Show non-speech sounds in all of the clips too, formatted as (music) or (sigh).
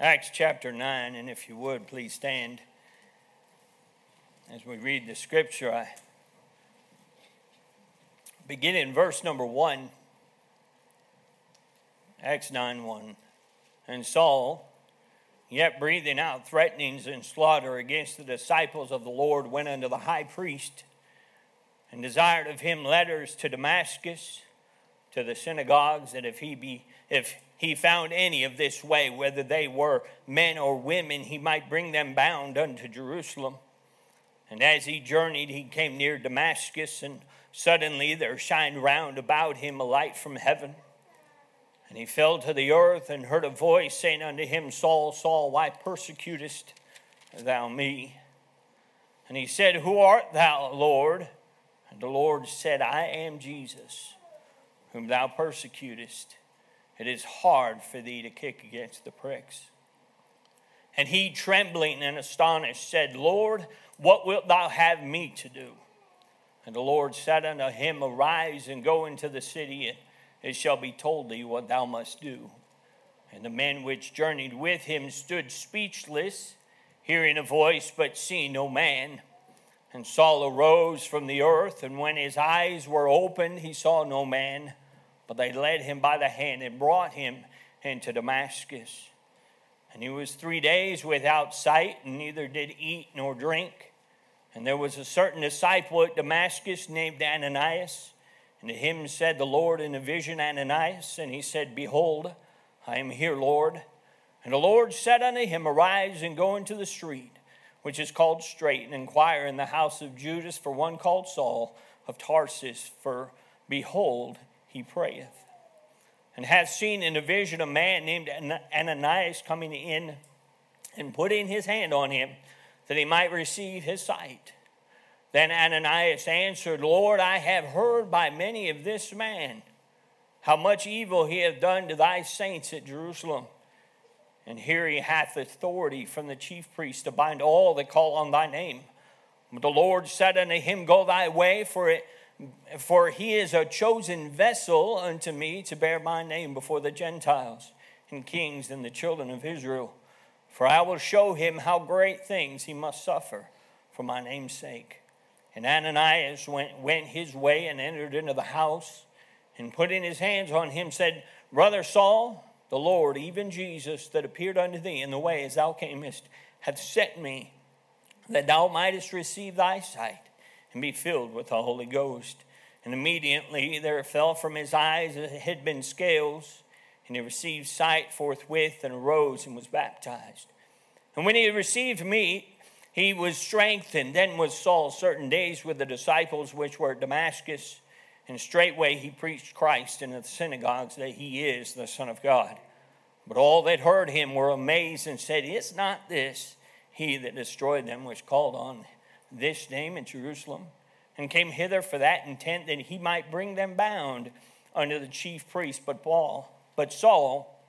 Acts chapter 9, and if you would, please stand as we read the scripture. I begin in verse number 1, Acts 9 1. And Saul, yet breathing out threatenings and slaughter against the disciples of the Lord, went unto the high priest and desired of him letters to Damascus, to the synagogues, that if he be if he found any of this way, whether they were men or women, he might bring them bound unto Jerusalem. And as he journeyed, he came near Damascus, and suddenly there shined round about him a light from heaven. And he fell to the earth and heard a voice saying unto him, Saul, Saul, why persecutest thou me? And he said, Who art thou, Lord? And the Lord said, I am Jesus, whom thou persecutest. It is hard for thee to kick against the pricks. And he, trembling and astonished, said, Lord, what wilt thou have me to do? And the Lord said unto him, Arise and go into the city, and it shall be told thee what thou must do. And the men which journeyed with him stood speechless, hearing a voice, but seeing no man. And Saul arose from the earth, and when his eyes were opened, he saw no man. But they led him by the hand and brought him into Damascus. And he was three days without sight, and neither did eat nor drink. And there was a certain disciple at Damascus named Ananias. And to him said the Lord in a vision, Ananias. And he said, Behold, I am here, Lord. And the Lord said unto him, Arise and go into the street, which is called Straight, and inquire in the house of Judas for one called Saul of Tarsus. For behold, he prayeth. And hath seen in a vision a man named Ananias coming in and putting his hand on him that he might receive his sight. Then Ananias answered, Lord, I have heard by many of this man how much evil he hath done to thy saints at Jerusalem. And here he hath authority from the chief priest to bind all that call on thy name. But the Lord said unto him, Go thy way, for it for he is a chosen vessel unto me to bear my name before the Gentiles and kings and the children of Israel. For I will show him how great things he must suffer for my name's sake. And Ananias went, went his way and entered into the house, and putting his hands on him, said, Brother Saul, the Lord, even Jesus, that appeared unto thee in the way as thou camest, hath sent me, that thou mightest receive thy sight and be filled with the Holy Ghost. And immediately there fell from his eyes as it had been scales, and he received sight forthwith and arose and was baptized. And when he had received meat, he was strengthened. Then was Saul certain days with the disciples which were at Damascus, and straightway he preached Christ in the synagogues that he is the Son of God. But all that heard him were amazed and said, Is not this he that destroyed them which called on this name in Jerusalem? And came hither for that intent that he might bring them bound unto the chief priest. But Paul, but Saul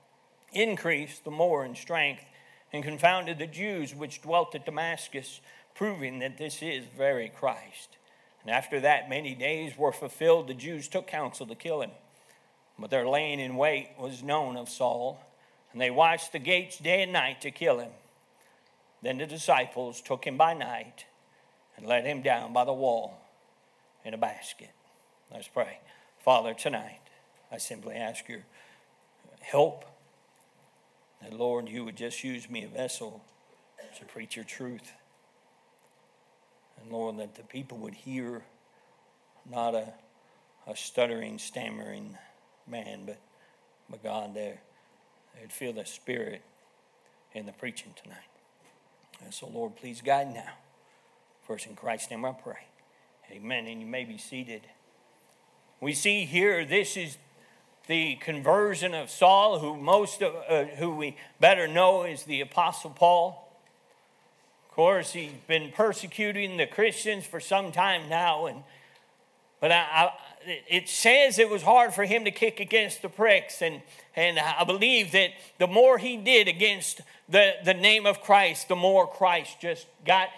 increased the more in strength and confounded the Jews which dwelt at Damascus, proving that this is very Christ. And after that many days were fulfilled, the Jews took counsel to kill him. But their laying in wait was known of Saul, and they watched the gates day and night to kill him. Then the disciples took him by night and let him down by the wall in a basket. Let's pray. Father, tonight I simply ask your help that, Lord, you would just use me a vessel to preach your truth. And Lord, that the people would hear not a, a stuttering, stammering man, but, but God, there. they'd feel the Spirit in the preaching tonight. And so, Lord, please guide now. First, in Christ's name I pray. Amen. And you may be seated. We see here this is the conversion of Saul, who most of, uh, who we better know is the Apostle Paul. Of course, he's been persecuting the Christians for some time now, and but I, I, it says it was hard for him to kick against the pricks, and and I believe that the more he did against the, the name of Christ, the more Christ just got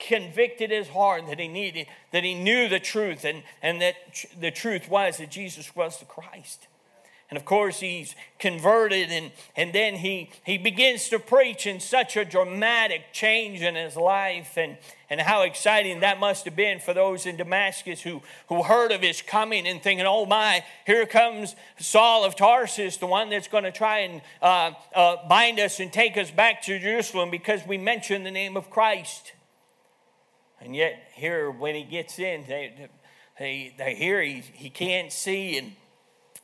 convicted his heart that he needed, that he knew the truth, and, and that the truth was that Jesus was the Christ. And of course, he's converted, and, and then he, he begins to preach in such a dramatic change in his life. And, and how exciting that must have been for those in Damascus who, who heard of his coming and thinking, oh my, here comes Saul of Tarsus, the one that's going to try and uh, uh, bind us and take us back to Jerusalem because we mentioned the name of Christ. And yet, here, when he gets in, they, they, they hear he, he can't see, and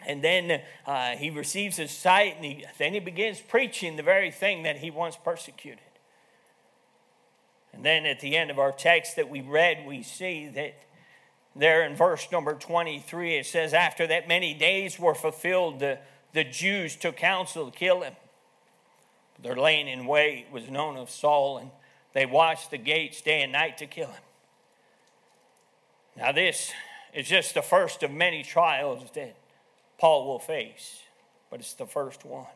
and then uh, he receives his sight, and he, then he begins preaching the very thing that he once persecuted. And then at the end of our text that we read, we see that there in verse number 23, it says, After that many days were fulfilled, the, the Jews took counsel to kill him. Their laying in wait was known of Saul, and they watched the gates day and night to kill him. Now, this is just the first of many trials that Paul will face, but it's the first one.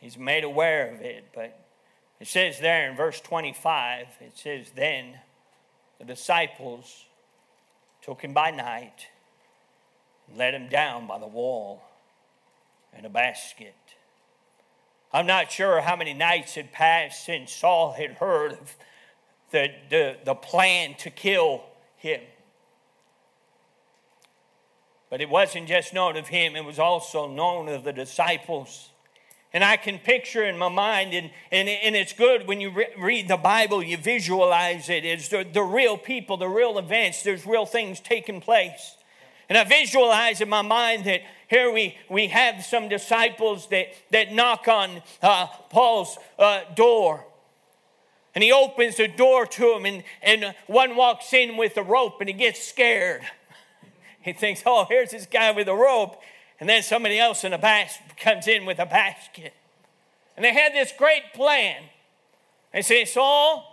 He's made aware of it, but it says there in verse 25, it says, Then the disciples took him by night and let him down by the wall in a basket. I'm not sure how many nights had passed since Saul had heard of the, the, the plan to kill him. But it wasn't just known of him, it was also known of the disciples. And I can picture in my mind, and, and, and it's good when you re- read the Bible, you visualize it. It's the, the real people, the real events, there's real things taking place. And I visualize in my mind that here we, we have some disciples that, that knock on uh, Paul's uh, door. And he opens the door to them, and, and one walks in with a rope and he gets scared. He thinks, oh, here's this guy with a rope. And then somebody else in a basket comes in with a basket. And they had this great plan. They say, Saul,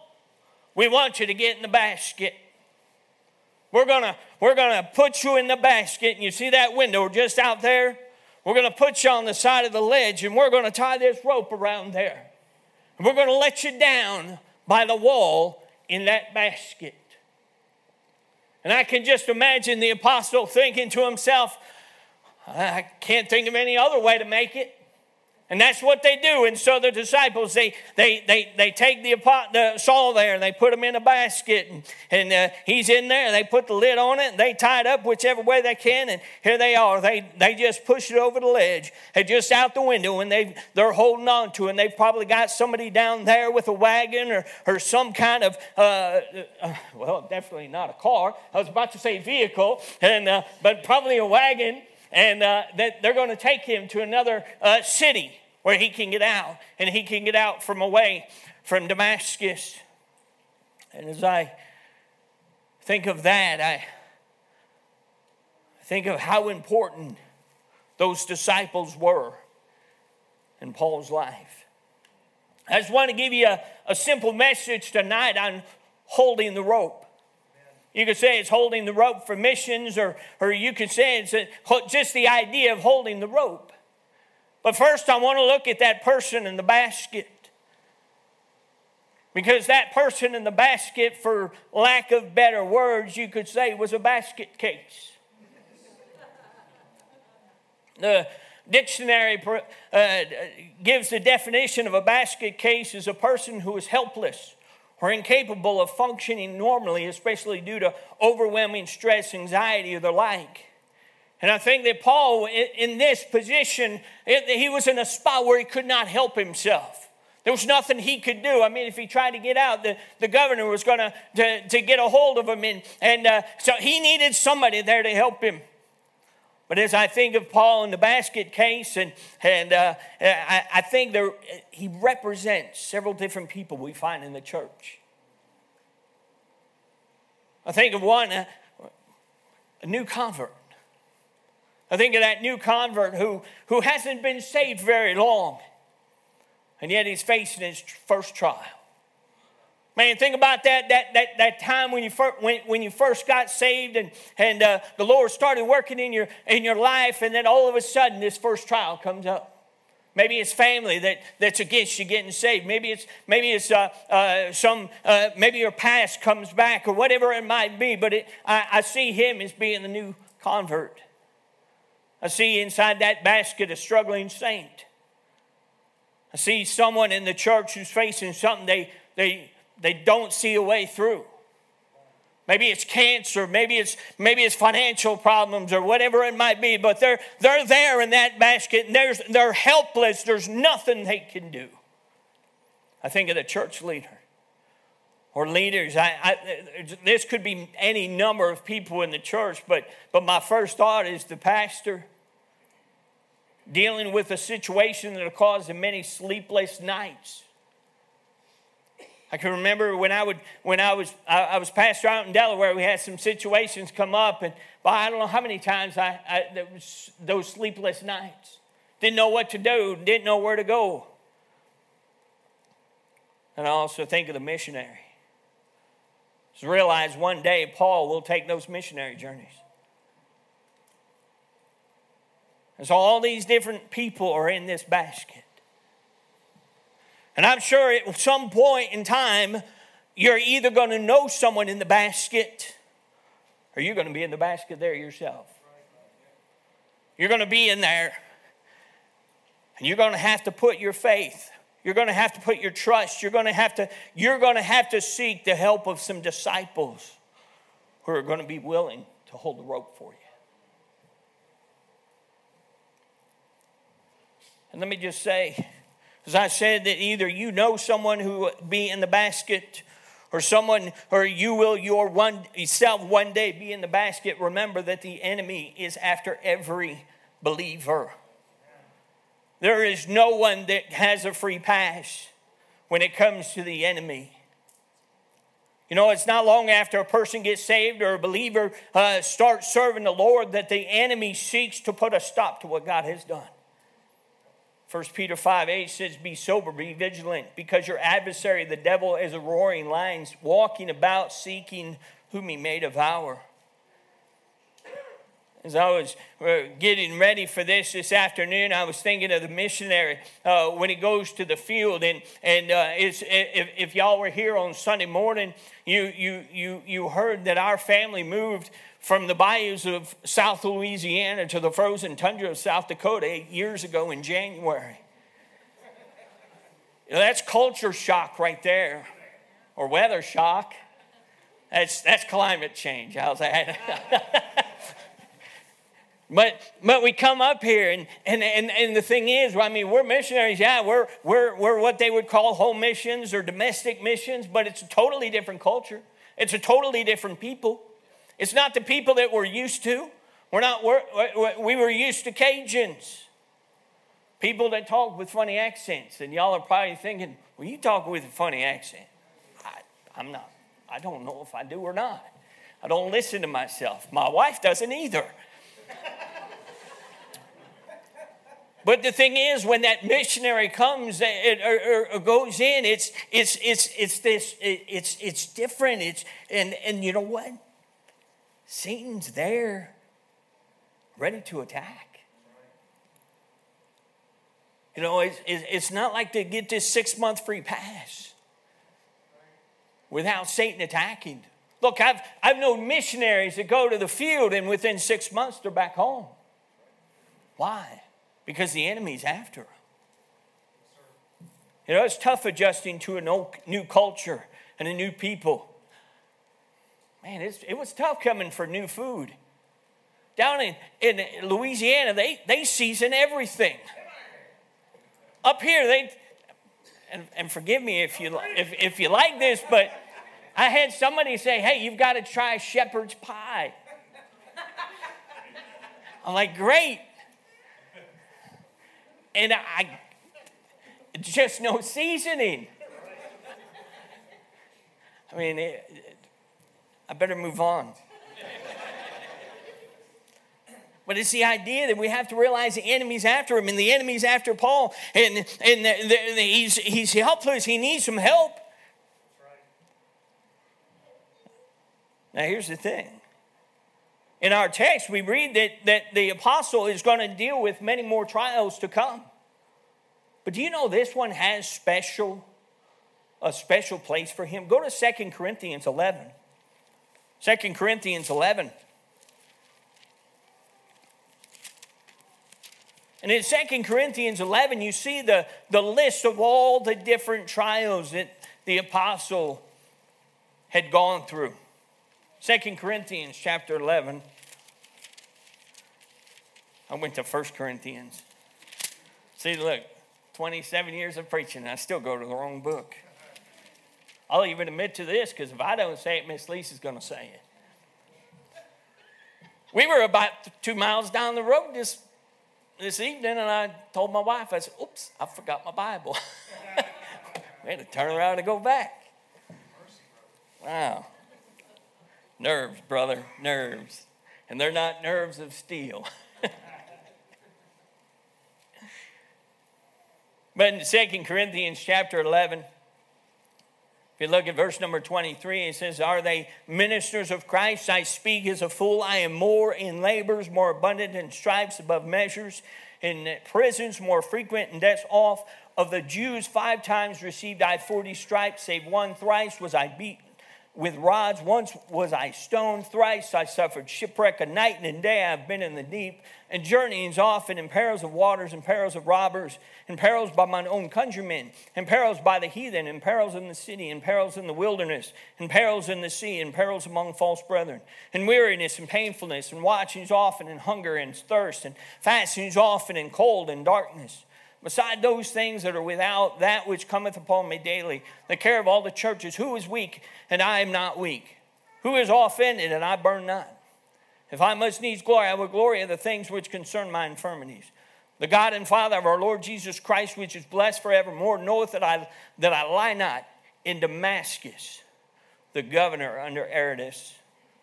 we want you to get in the basket. We're gonna, we're gonna put you in the basket, and you see that window just out there? We're gonna put you on the side of the ledge, and we're gonna tie this rope around there. And we're gonna let you down by the wall in that basket. And I can just imagine the apostle thinking to himself, I can't think of any other way to make it. And that's what they do. And so the disciples, they, they, they, they take the, the Saul there and they put him in a basket. And, and uh, he's in there. They put the lid on it and they tie it up whichever way they can. And here they are. They, they just push it over the ledge. They're just out the window and they, they're holding on to it. And they've probably got somebody down there with a wagon or, or some kind of, uh, uh, well, definitely not a car. I was about to say vehicle, and, uh, but probably a wagon and uh, that they're going to take him to another uh, city where he can get out and he can get out from away from Damascus. And as I think of that, I think of how important those disciples were in Paul's life. I just want to give you a, a simple message tonight on holding the rope. You could say it's holding the rope for missions, or, or you could say it's a, just the idea of holding the rope. But first, I want to look at that person in the basket. Because that person in the basket, for lack of better words, you could say was a basket case. the dictionary uh, gives the definition of a basket case as a person who is helpless or incapable of functioning normally, especially due to overwhelming stress, anxiety, or the like. And I think that Paul, in this position, he was in a spot where he could not help himself. There was nothing he could do. I mean, if he tried to get out, the, the governor was going to, to get a hold of him. And, and uh, so he needed somebody there to help him. But as I think of Paul in the basket case, and, and uh, I, I think there, he represents several different people we find in the church. I think of one, uh, a new convert. I think of that new convert who, who hasn't been saved very long, and yet he's facing his first trial. Man, think about that, that, that, that time when you, first, when, when you first got saved and, and uh, the Lord started working in your, in your life, and then all of a sudden this first trial comes up. Maybe it's family that, that's against you getting saved. Maybe it's maybe it's uh, uh, some uh, maybe your past comes back or whatever it might be. But it, I, I see him as being the new convert. I see inside that basket a struggling saint. I see someone in the church who's facing something they, they, they don't see a way through. Maybe it's cancer, maybe it's maybe it's financial problems or whatever it might be, but they're they're there in that basket and there's they're helpless. There's nothing they can do. I think of the church leader or leaders. I, I, this could be any number of people in the church, but, but my first thought is the pastor dealing with a situation that caused him many sleepless nights. I can remember when I would when I was I, I, was pastor out in Delaware, we had some situations come up, and I don't know how many times I, I was those sleepless nights. Didn't know what to do, didn't know where to go. And I also think of the missionary. Just realize one day Paul will take those missionary journeys. And so all these different people are in this basket. And I'm sure at some point in time, you're either going to know someone in the basket or you're going to be in the basket there yourself. You're going to be in there and you're going to have to put your faith you're going to have to put your trust you're going to have to you're going to have to seek the help of some disciples who are going to be willing to hold the rope for you and let me just say as I said, that either you know someone who will be in the basket or someone, or you will your one yourself one day be in the basket. Remember that the enemy is after every believer. There is no one that has a free pass when it comes to the enemy. You know, it's not long after a person gets saved or a believer uh, starts serving the Lord that the enemy seeks to put a stop to what God has done. 1 Peter 5 8 says, Be sober, be vigilant, because your adversary, the devil, is a roaring lion, walking about seeking whom he may devour. As I was uh, getting ready for this this afternoon, I was thinking of the missionary uh, when he goes to the field. And, and uh, if, if y'all were here on Sunday morning, you, you, you, you heard that our family moved from the bayous of South Louisiana to the frozen tundra of South Dakota eight years ago in January. That's culture shock right there, or weather shock. That's, that's climate change. How's that? (laughs) but, but we come up here, and, and, and, and the thing is, I mean, we're missionaries. Yeah, we're, we're, we're what they would call home missions or domestic missions, but it's a totally different culture. It's a totally different people. It's not the people that we're used to. We're not, we're, we were used to Cajuns. People that talk with funny accents. And y'all are probably thinking, well, you talk with a funny accent. I, I'm not. I don't know if I do or not. I don't listen to myself. My wife doesn't either. But the thing is, when that missionary comes it, or, or, goes in, it's it's it's it's this it, it's it's different. It's and and you know what? Satan's there ready to attack. You know, it's, it's not like they get this six month free pass without Satan attacking. Look, I've, I've known missionaries that go to the field and within six months they're back home. Why? Because the enemy's after them. You know, it's tough adjusting to a new culture and a new people. Man, it was tough coming for new food. Down in, in Louisiana, they, they season everything. Up here, they, and, and forgive me if you, if, if you like this, but I had somebody say, hey, you've got to try shepherd's pie. I'm like, great. And I, just no seasoning. I mean, it, I better move on. But it's the idea that we have to realize the enemy's after him, and the enemy's after Paul, and, and the, the, the, he's, he's helpless. He needs some help. Now, here's the thing. In our text, we read that, that the apostle is going to deal with many more trials to come. But do you know this one has special, a special place for him? Go to Second Corinthians 11. 2 Corinthians 11. And in 2 Corinthians 11, you see the, the list of all the different trials that the apostle had gone through. 2 Corinthians chapter 11. I went to 1 Corinthians. See, look, 27 years of preaching, and I still go to the wrong book. I'll even admit to this because if I don't say it, Miss Lisa's going to say it. We were about two miles down the road this, this evening, and I told my wife, I said, Oops, I forgot my Bible. (laughs) we had to turn around and go back. Wow. Nerves, brother, nerves. And they're not nerves of steel. (laughs) but in 2 Corinthians chapter 11, if you look at verse number 23, it says, Are they ministers of Christ? I speak as a fool. I am more in labors, more abundant in stripes above measures, in prisons more frequent, and deaths off. Of the Jews, five times received I 40 stripes, save one thrice was I beaten with rods. Once was I stoned, thrice I suffered shipwreck. A night and a day I've been in the deep, and journeyings often in perils of waters, and perils of robbers, and perils by mine own countrymen, and perils by the heathen, and perils in the city, and perils in the wilderness, and perils in the sea, and perils among false brethren, and weariness and painfulness, and watchings often, and hunger and thirst, and fastings often, and cold and darkness beside those things that are without that which cometh upon me daily, the care of all the churches. Who is weak and I am not weak? Who is offended and I burn not? If I must needs glory, I will glory in the things which concern my infirmities. The God and Father of our Lord Jesus Christ, which is blessed forevermore, knoweth that I, that I lie not in Damascus. The governor under Aretas,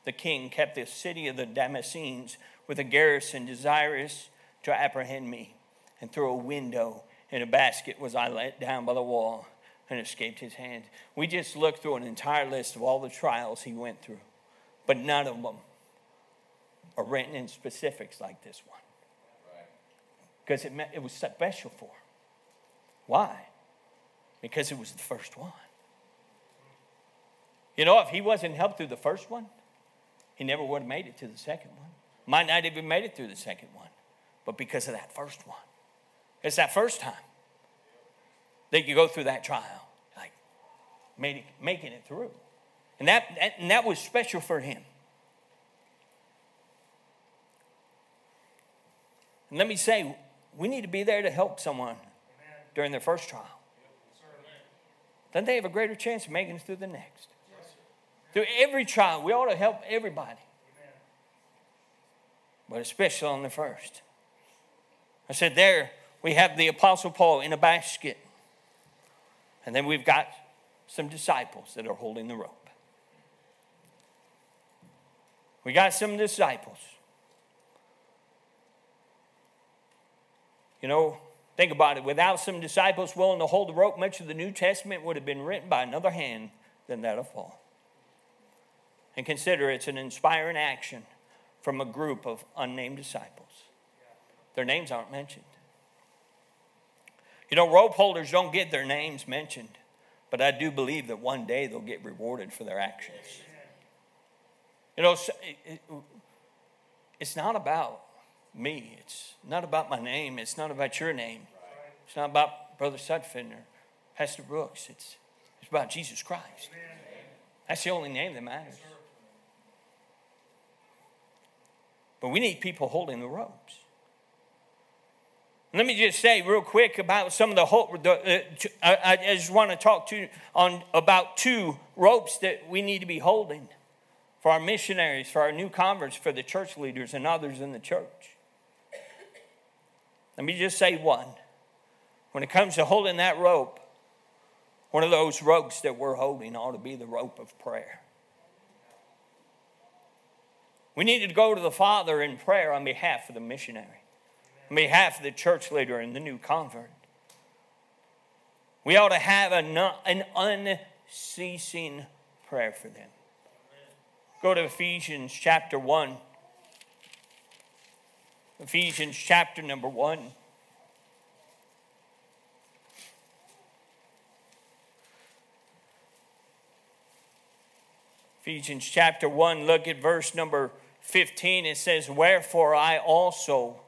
the king, kept the city of the Damascenes with a garrison desirous to apprehend me and through a window in a basket was I let down by the wall and escaped his hand. We just looked through an entire list of all the trials he went through, but none of them are written in specifics like this one. Because it, it was special for him. Why? Because it was the first one. You know, if he wasn't helped through the first one, he never would have made it to the second one. Might not have even made it through the second one, but because of that first one. It's that first time that you go through that trial, like making, making it through. And that, and that was special for him. And let me say, we need to be there to help someone during their first trial. Then they have a greater chance of making it through the next. Through every trial, we ought to help everybody. But especially on the first. I said, there, we have the Apostle Paul in a basket. And then we've got some disciples that are holding the rope. We got some disciples. You know, think about it. Without some disciples willing to hold the rope, much of the New Testament would have been written by another hand than that of Paul. And consider it's an inspiring action from a group of unnamed disciples. Their names aren't mentioned. You know, rope holders don't get their names mentioned, but I do believe that one day they'll get rewarded for their actions. You know, it's not about me. It's not about my name. It's not about your name. It's not about Brother or Pastor Brooks. It's, it's about Jesus Christ. That's the only name that matters. But we need people holding the ropes. Let me just say real quick about some of the hope. The, uh, I, I just want to talk to on about two ropes that we need to be holding for our missionaries, for our new converts, for the church leaders, and others in the church. Let me just say one. When it comes to holding that rope, one of those ropes that we're holding ought to be the rope of prayer. We need to go to the Father in prayer on behalf of the missionary on behalf of the church leader and the new convert. We ought to have an unceasing prayer for them. Go to Ephesians chapter 1. Ephesians chapter number 1. Ephesians chapter 1, look at verse number 15. It says, Wherefore I also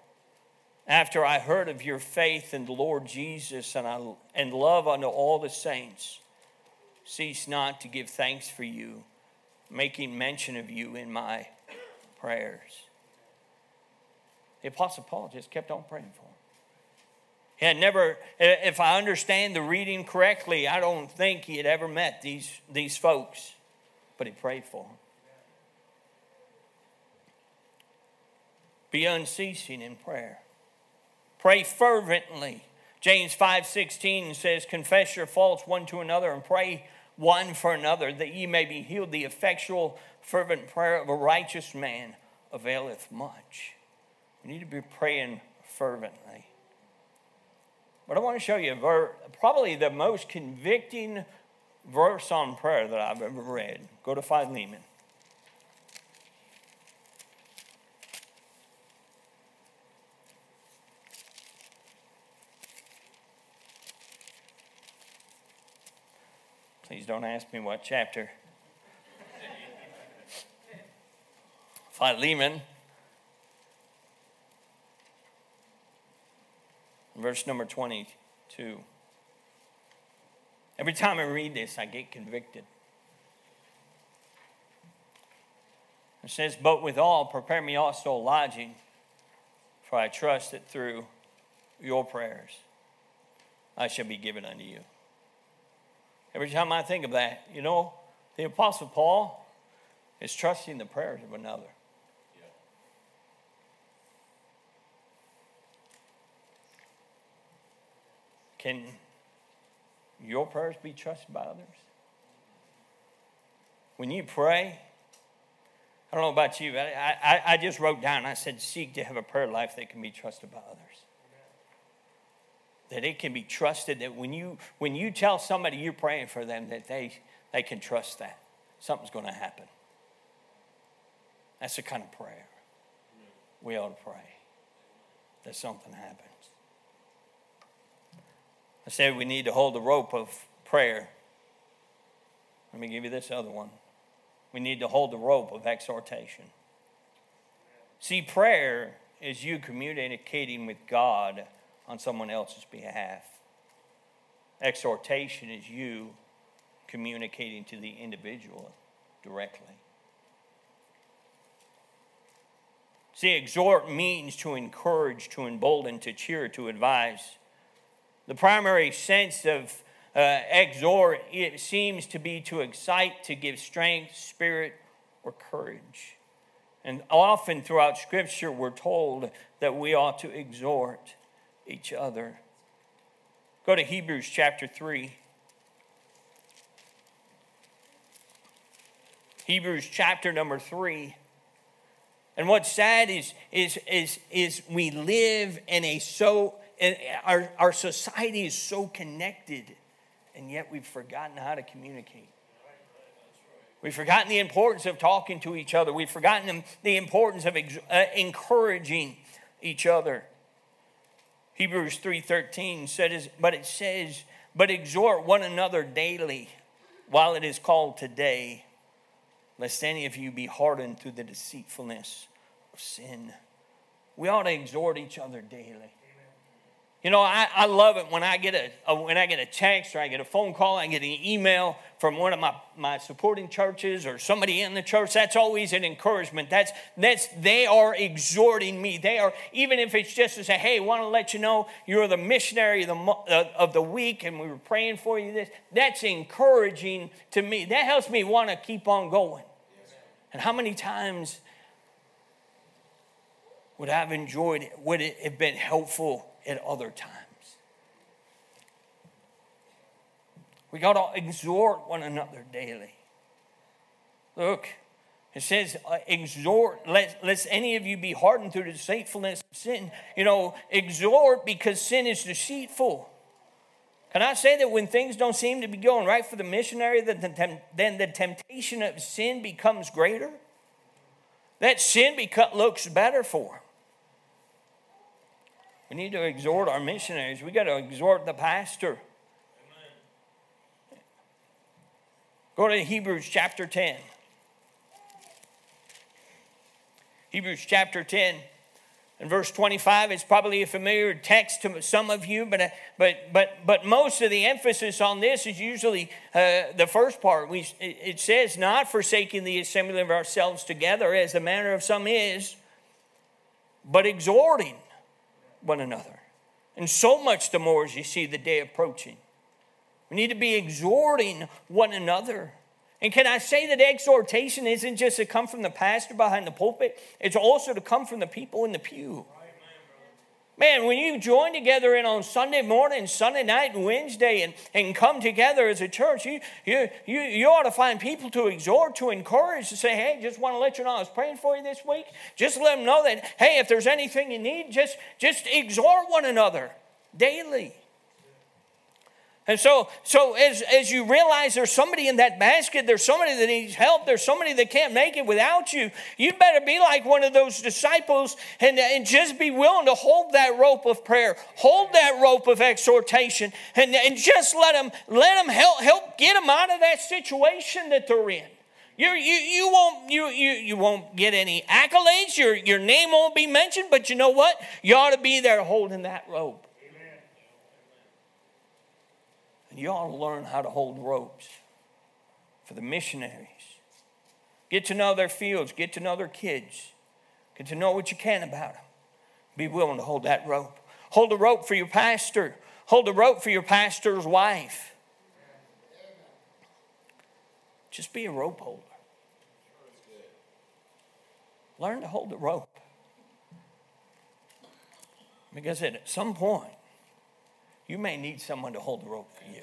after I heard of your faith in the Lord Jesus and, I, and love unto all the saints, cease not to give thanks for you, making mention of you in my prayers. The Apostle Paul just kept on praying for him. He had never, if I understand the reading correctly, I don't think he had ever met these, these folks, but he prayed for them. Be unceasing in prayer. Pray fervently. James 5:16 says, "Confess your faults one to another and pray one for another, that ye may be healed. The effectual, fervent prayer of a righteous man availeth much." We need to be praying fervently. But I want to show you ver- probably the most convicting verse on prayer that I've ever read. Go to Philemon. Please don't ask me what chapter. Philemon, verse number 22. Every time I read this, I get convicted. It says, But withal, prepare me also lodging, for I trust that through your prayers I shall be given unto you. Every time I think of that, you know, the Apostle Paul is trusting the prayers of another. Can your prayers be trusted by others? When you pray, I don't know about you, I, I, I just wrote down, I said, seek to have a prayer life that can be trusted by others that it can be trusted that when you when you tell somebody you're praying for them that they they can trust that something's going to happen. That's the kind of prayer we ought to pray that something happens. I said we need to hold the rope of prayer. Let me give you this other one. We need to hold the rope of exhortation. See prayer is you communicating with god on someone else's behalf. Exhortation is you communicating to the individual directly. See, exhort means to encourage, to embolden, to cheer, to advise. The primary sense of uh, exhort it seems to be to excite, to give strength, spirit, or courage. And often throughout Scripture, we're told that we ought to exhort each other. Go to Hebrews chapter 3. Hebrews chapter number 3. And what's sad is, is, is, is we live in a so, our, our society is so connected, and yet we've forgotten how to communicate. We've forgotten the importance of talking to each other. We've forgotten the importance of uh, encouraging each other. Hebrews 3:13 says but it says but exhort one another daily while it is called today lest any of you be hardened through the deceitfulness of sin. We ought to exhort each other daily. You know, I, I love it when I get a, a, when I get a text or I get a phone call, I get an email from one of my, my supporting churches or somebody in the church. That's always an encouragement. That's that's they are exhorting me. They are even if it's just to say, "Hey, want to let you know you're the missionary of the uh, of the week, and we were praying for you." This that's encouraging to me. That helps me want to keep on going. And how many times would I have enjoyed it? Would it have been helpful? At other times. We got to exhort one another daily. Look, it says, uh, exhort, let, lest any of you be hardened through the deceitfulness of sin. You know, exhort because sin is deceitful. Can I say that when things don't seem to be going right for the missionary, then the temptation of sin becomes greater? That sin looks better for him. We need to exhort our missionaries. We got to exhort the pastor. Amen. Go to Hebrews chapter 10. Hebrews chapter 10 and verse 25, is probably a familiar text to some of you, but, uh, but, but, but most of the emphasis on this is usually uh, the first part. We, it says, not forsaking the assembly of ourselves together, as the manner of some is, but exhorting one another. And so much the more as you see the day approaching. We need to be exhorting one another. And can I say that exhortation isn't just to come from the pastor behind the pulpit, it's also to come from the people in the pew. Man, when you join together in on Sunday morning, Sunday night, and Wednesday, and, and come together as a church, you, you, you, you ought to find people to exhort, to encourage, to say, hey, just want to let you know I was praying for you this week. Just let them know that, hey, if there's anything you need, just, just exhort one another daily. And so, so as, as you realize there's somebody in that basket, there's somebody that needs help, there's somebody that can't make it without you, you better be like one of those disciples and, and just be willing to hold that rope of prayer, hold that rope of exhortation, and, and just let them, let them help, help get them out of that situation that they're in. You're, you, you, won't, you, you, you won't get any accolades, your, your name won't be mentioned, but you know what? You ought to be there holding that rope. And you ought to learn how to hold ropes for the missionaries. Get to know their fields, get to know their kids, get to know what you can about them. Be willing to hold that rope. Hold the rope for your pastor, hold the rope for your pastor's wife. Just be a rope holder. Learn to hold the rope. Because at some point, you may need someone to hold the rope for you.